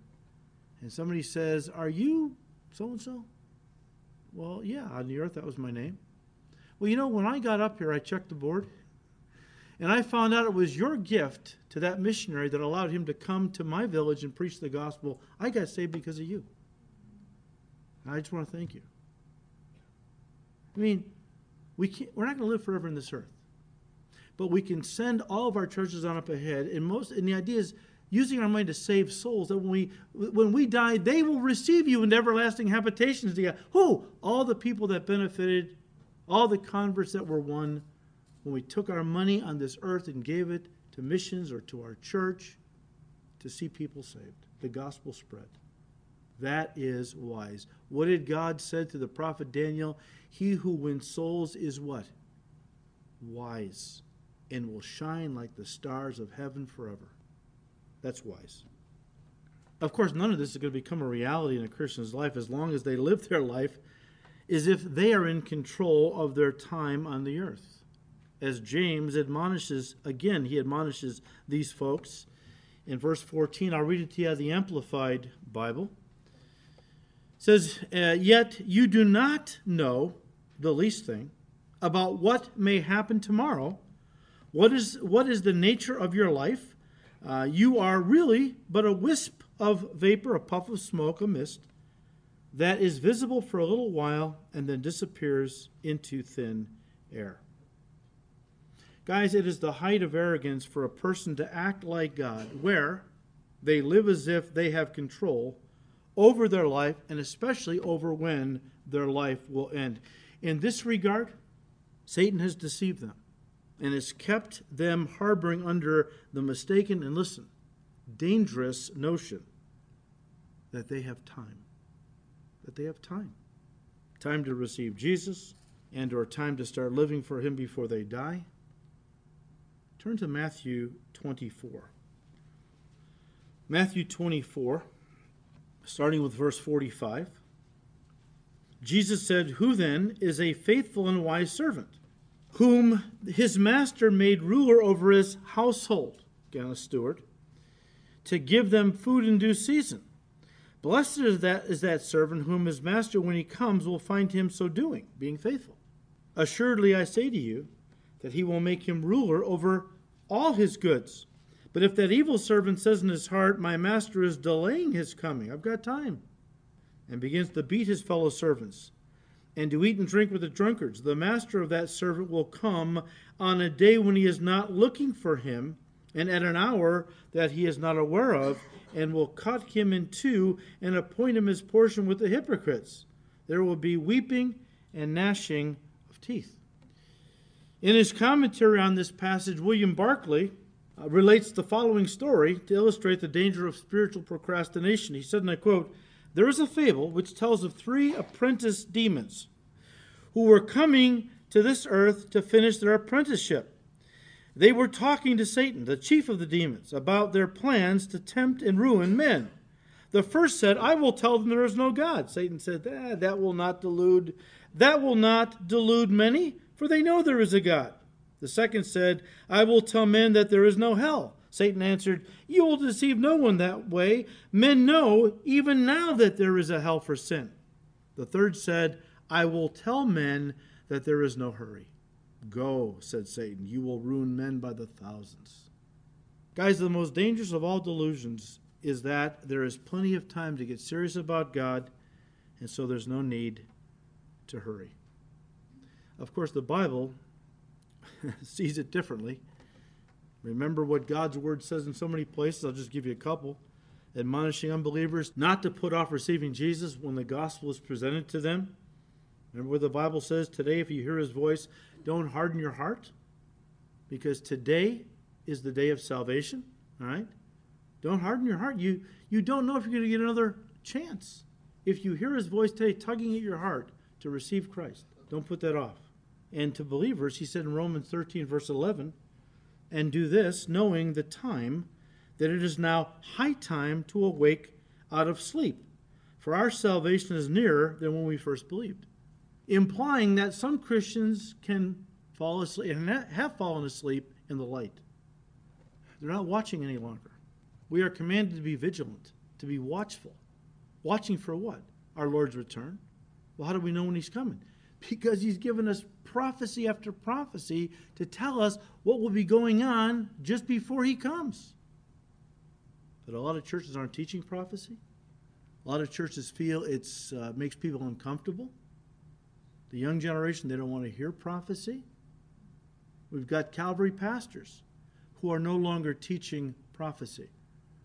and somebody says, Are you so and so? Well, yeah, on the earth that was my name. Well, you know, when I got up here, I checked the board and I found out it was your gift to that missionary that allowed him to come to my village and preach the gospel. I got saved because of you. I just want to thank you. I mean, we can't, we're not going to live forever in this earth but we can send all of our treasures on up ahead. And most and the idea is using our money to save souls. That when we when we die, they will receive you into everlasting habitations together. Who? All the people that benefited, all the converts that were won when we took our money on this earth and gave it to missions or to our church to see people saved, the gospel spread. That is wise. What did God said to the prophet Daniel? He who wins souls is what? Wise and will shine like the stars of heaven forever. That's wise. Of course, none of this is going to become a reality in a Christian's life as long as they live their life as if they are in control of their time on the earth. As James admonishes, again, he admonishes these folks in verse 14. I'll read it to you out of the Amplified Bible. It says, uh, Yet you do not know the least thing about what may happen tomorrow what is, what is the nature of your life? Uh, you are really but a wisp of vapor, a puff of smoke, a mist, that is visible for a little while and then disappears into thin air. Guys, it is the height of arrogance for a person to act like God, where they live as if they have control over their life and especially over when their life will end. In this regard, Satan has deceived them and has kept them harboring under the mistaken and listen, dangerous notion that they have time. That they have time. Time to receive Jesus and or time to start living for him before they die. Turn to Matthew 24. Matthew 24, starting with verse 45. Jesus said, Who then is a faithful and wise servant? Whom his master made ruler over his household, again a steward, to give them food in due season. Blessed is that, is that servant whom his master, when he comes, will find him so doing, being faithful. Assuredly, I say to you that he will make him ruler over all his goods. But if that evil servant says in his heart, My master is delaying his coming, I've got time, and begins to beat his fellow servants, and to eat and drink with the drunkards. The master of that servant will come on a day when he is not looking for him, and at an hour that he is not aware of, and will cut him in two and appoint him his portion with the hypocrites. There will be weeping and gnashing of teeth. In his commentary on this passage, William Barclay uh, relates the following story to illustrate the danger of spiritual procrastination. He said, and I quote, there is a fable which tells of three apprentice demons who were coming to this earth to finish their apprenticeship. They were talking to Satan, the chief of the demons, about their plans to tempt and ruin men. The first said, I will tell them there is no God. Satan said, ah, that will not delude that will not delude many, for they know there is a God. The second said, I will tell men that there is no hell. Satan answered, You will deceive no one that way. Men know even now that there is a hell for sin. The third said, I will tell men that there is no hurry. Go, said Satan, you will ruin men by the thousands. Guys, the most dangerous of all delusions is that there is plenty of time to get serious about God, and so there's no need to hurry. Of course, the Bible sees it differently. Remember what God's word says in so many places. I'll just give you a couple. Admonishing unbelievers not to put off receiving Jesus when the gospel is presented to them. Remember what the Bible says today if you hear his voice, don't harden your heart because today is the day of salvation, all right? Don't harden your heart. You you don't know if you're going to get another chance. If you hear his voice today tugging at your heart to receive Christ, don't put that off. And to believers, he said in Romans 13 verse 11, and do this knowing the time that it is now high time to awake out of sleep. For our salvation is nearer than when we first believed implying that some Christians can fall asleep and have fallen asleep in the light. They're not watching any longer. We are commanded to be vigilant, to be watchful. Watching for what? Our Lord's return. Well, how do we know when He's coming? Because He's given us prophecy after prophecy to tell us what will be going on just before He comes. But a lot of churches aren't teaching prophecy. A lot of churches feel it uh, makes people uncomfortable. The young generation, they don't want to hear prophecy. We've got Calvary pastors who are no longer teaching prophecy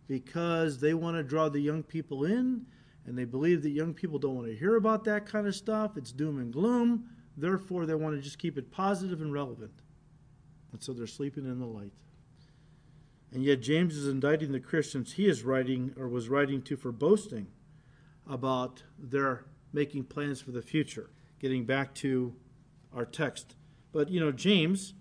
because they want to draw the young people in and they believe that young people don't want to hear about that kind of stuff. It's doom and gloom. Therefore, they want to just keep it positive and relevant. And so they're sleeping in the light. And yet, James is indicting the Christians he is writing or was writing to for boasting about their making plans for the future getting back to our text. But, you know, James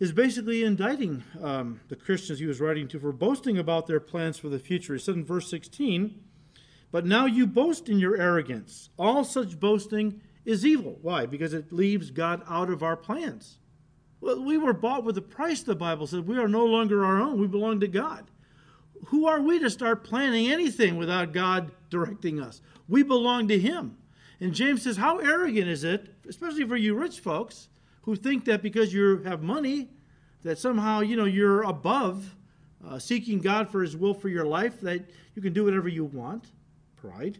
is basically indicting um, the Christians he was writing to for boasting about their plans for the future. He said in verse 16, But now you boast in your arrogance. All such boasting is evil. Why? Because it leaves God out of our plans. Well, we were bought with a price, the Bible says. We are no longer our own, we belong to God. Who are we to start planning anything without God directing us? We belong to Him. And James says, How arrogant is it, especially for you rich folks, who think that because you have money, that somehow, you know, you're above uh, seeking God for his will for your life, that you can do whatever you want. Pride.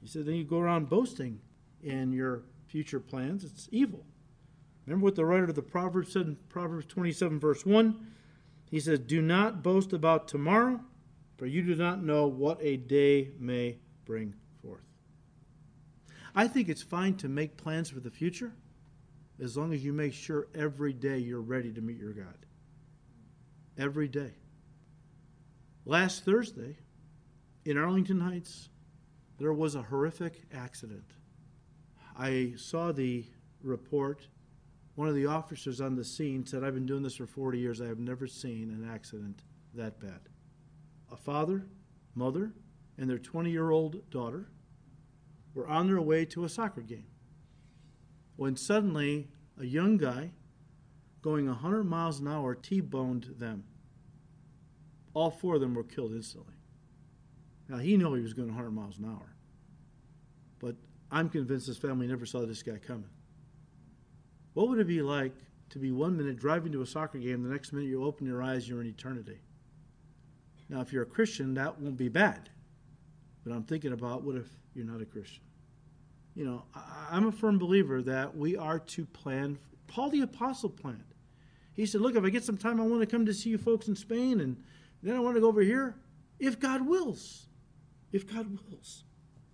He said, then you go around boasting in your future plans. It's evil. Remember what the writer of the Proverbs said in Proverbs 27, verse 1? He says, Do not boast about tomorrow, for you do not know what a day may bring forth. I think it's fine to make plans for the future as long as you make sure every day you're ready to meet your God. Every day. Last Thursday in Arlington Heights, there was a horrific accident. I saw the report. One of the officers on the scene said, I've been doing this for 40 years. I have never seen an accident that bad. A father, mother, and their 20 year old daughter were on their way to a soccer game when suddenly a young guy going 100 miles an hour T boned them. All four of them were killed instantly. Now, he knew he was going 100 miles an hour, but I'm convinced his family never saw this guy coming. What would it be like to be one minute driving to a soccer game, the next minute you open your eyes, you're in eternity? Now, if you're a Christian, that won't be bad. But I'm thinking about what if you're not a Christian. You know, I'm a firm believer that we are to plan. Paul the Apostle planned. He said, Look, if I get some time, I want to come to see you folks in Spain, and then I want to go over here. If God wills. If God wills.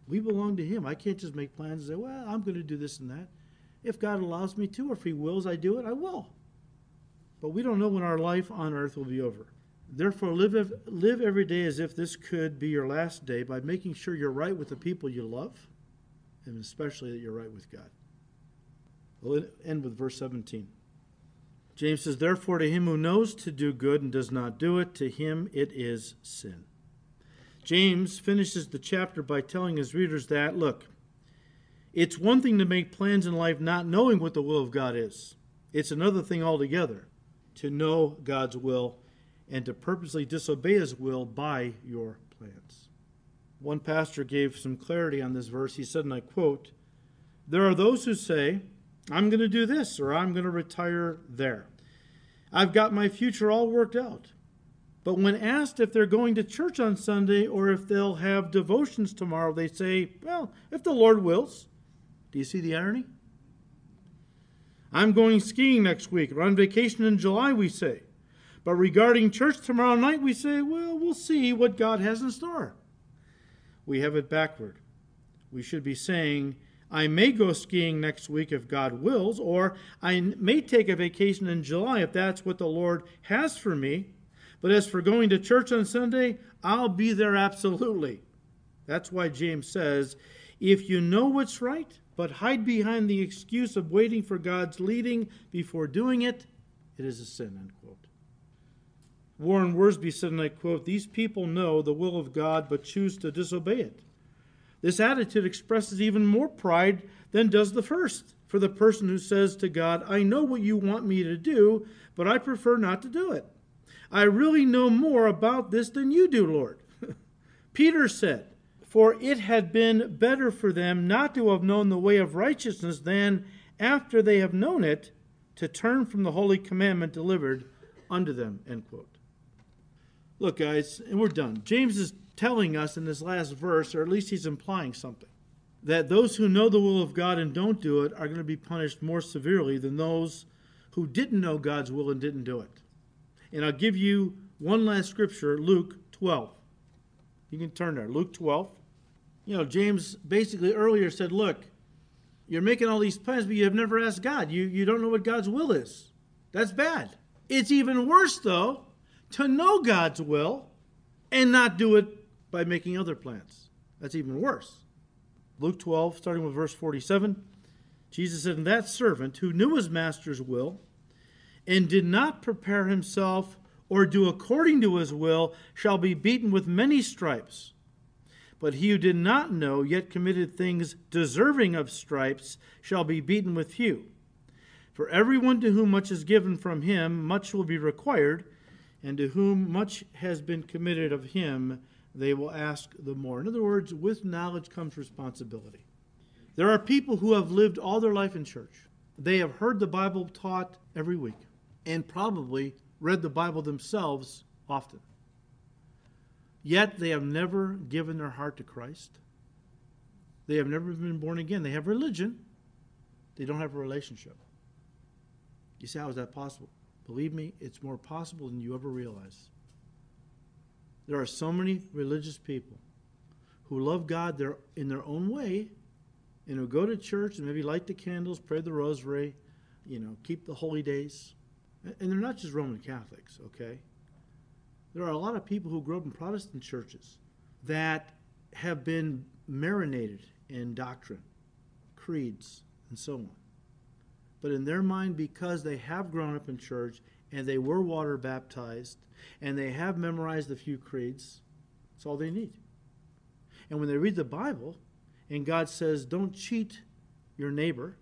We belong to Him. I can't just make plans and say, Well, I'm going to do this and that. If God allows me to, or if He wills I do it, I will. But we don't know when our life on earth will be over. Therefore, live, live every day as if this could be your last day by making sure you're right with the people you love, and especially that you're right with God. We'll end with verse 17. James says, Therefore, to him who knows to do good and does not do it, to him it is sin. James finishes the chapter by telling his readers that, look, it's one thing to make plans in life not knowing what the will of God is, it's another thing altogether to know God's will and to purposely disobey his will by your plans. One pastor gave some clarity on this verse. He said, and I quote, There are those who say, I'm going to do this or I'm going to retire there. I've got my future all worked out. But when asked if they're going to church on Sunday or if they'll have devotions tomorrow, they say, Well, if the Lord wills. Do you see the irony? I'm going skiing next week or on vacation in July, we say. But regarding church tomorrow night, we say, Well, we'll see what God has in store. We have it backward. We should be saying, I may go skiing next week if God wills, or I may take a vacation in July if that's what the Lord has for me. But as for going to church on Sunday, I'll be there absolutely. That's why James says, if you know what's right, but hide behind the excuse of waiting for God's leading before doing it, it is a sin, end quote. Warren Wiersbe said, and I quote, These people know the will of God but choose to disobey it. This attitude expresses even more pride than does the first for the person who says to God, I know what you want me to do, but I prefer not to do it. I really know more about this than you do, Lord. Peter said, For it had been better for them not to have known the way of righteousness than, after they have known it, to turn from the holy commandment delivered unto them. End quote. Look, guys, and we're done. James is telling us in this last verse, or at least he's implying something, that those who know the will of God and don't do it are going to be punished more severely than those who didn't know God's will and didn't do it. And I'll give you one last scripture, Luke 12. You can turn there. Luke 12. You know, James basically earlier said, Look, you're making all these plans, but you have never asked God. You, you don't know what God's will is. That's bad. It's even worse, though, to know God's will and not do it by making other plans. That's even worse. Luke 12, starting with verse 47, Jesus said, And that servant who knew his master's will and did not prepare himself or do according to his will shall be beaten with many stripes. But he who did not know, yet committed things deserving of stripes, shall be beaten with few. For everyone to whom much is given from him, much will be required, and to whom much has been committed of him, they will ask the more. In other words, with knowledge comes responsibility. There are people who have lived all their life in church. They have heard the Bible taught every week and probably read the Bible themselves often. Yet they have never given their heart to Christ. They have never been born again. They have religion, they don't have a relationship. You say, how is that possible? Believe me, it's more possible than you ever realize. There are so many religious people who love God their, in their own way and who go to church and maybe light the candles, pray the rosary, you know, keep the holy days. And they're not just Roman Catholics, okay? There are a lot of people who grew up in Protestant churches that have been marinated in doctrine, creeds, and so on. But in their mind, because they have grown up in church and they were water baptized and they have memorized a few creeds, that's all they need. And when they read the Bible and God says, don't cheat your neighbor,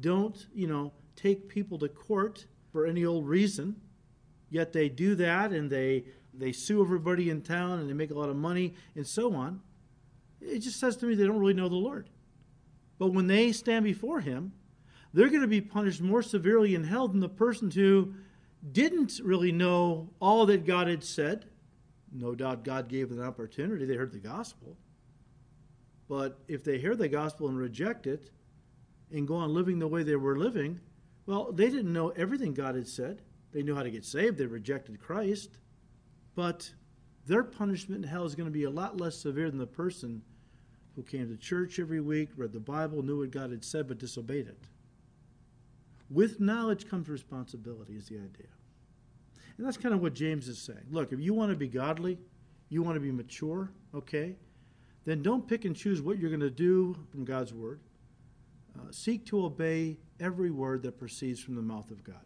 don't, you know, take people to court for any old reason, yet they do that and they they sue everybody in town and they make a lot of money and so on. It just says to me they don't really know the Lord. But when they stand before him, they're going to be punished more severely in hell than the person who didn't really know all that God had said. No doubt God gave them an opportunity. They heard the gospel. But if they hear the gospel and reject it and go on living the way they were living, well, they didn't know everything God had said. They knew how to get saved. They rejected Christ. But their punishment in hell is going to be a lot less severe than the person who came to church every week, read the Bible, knew what God had said, but disobeyed it. With knowledge comes responsibility, is the idea. And that's kind of what James is saying. Look, if you want to be godly, you want to be mature, okay, then don't pick and choose what you're going to do from God's word. Uh, seek to obey every word that proceeds from the mouth of God.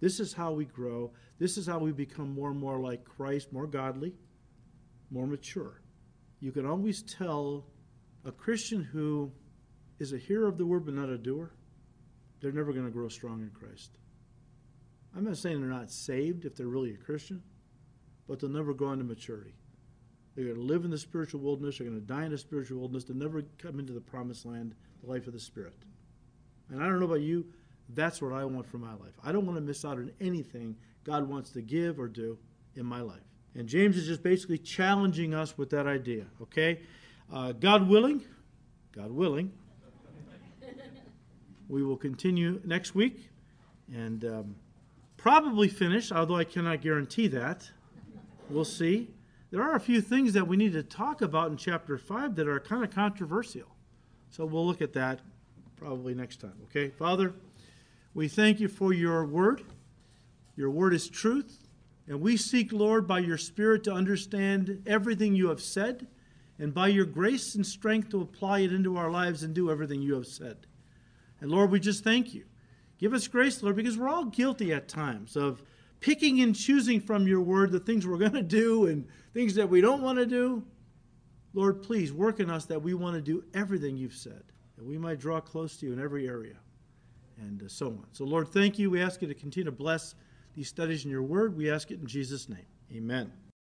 This is how we grow. This is how we become more and more like Christ, more godly, more mature. You can always tell a Christian who is a hearer of the word but not a doer, they're never going to grow strong in Christ. I'm not saying they're not saved if they're really a Christian, but they'll never grow into maturity. They're going to live in the spiritual wilderness. They're going to die in the spiritual wilderness. They'll never come into the promised land, the life of the Spirit. And I don't know about you, that's what I want for my life. I don't want to miss out on anything God wants to give or do in my life. And James is just basically challenging us with that idea, okay? Uh, God willing, God willing, we will continue next week and um, probably finish, although I cannot guarantee that. We'll see. There are a few things that we need to talk about in chapter 5 that are kind of controversial. So we'll look at that probably next time, okay? Father, we thank you for your word. Your word is truth. And we seek, Lord, by your Spirit to understand everything you have said, and by your grace and strength to apply it into our lives and do everything you have said. And Lord, we just thank you. Give us grace, Lord, because we're all guilty at times of picking and choosing from your word the things we're going to do and things that we don't want to do. Lord, please work in us that we want to do everything you've said, that we might draw close to you in every area, and uh, so on. So, Lord, thank you. We ask you to continue to bless these studies in your word. We ask it in Jesus' name. Amen.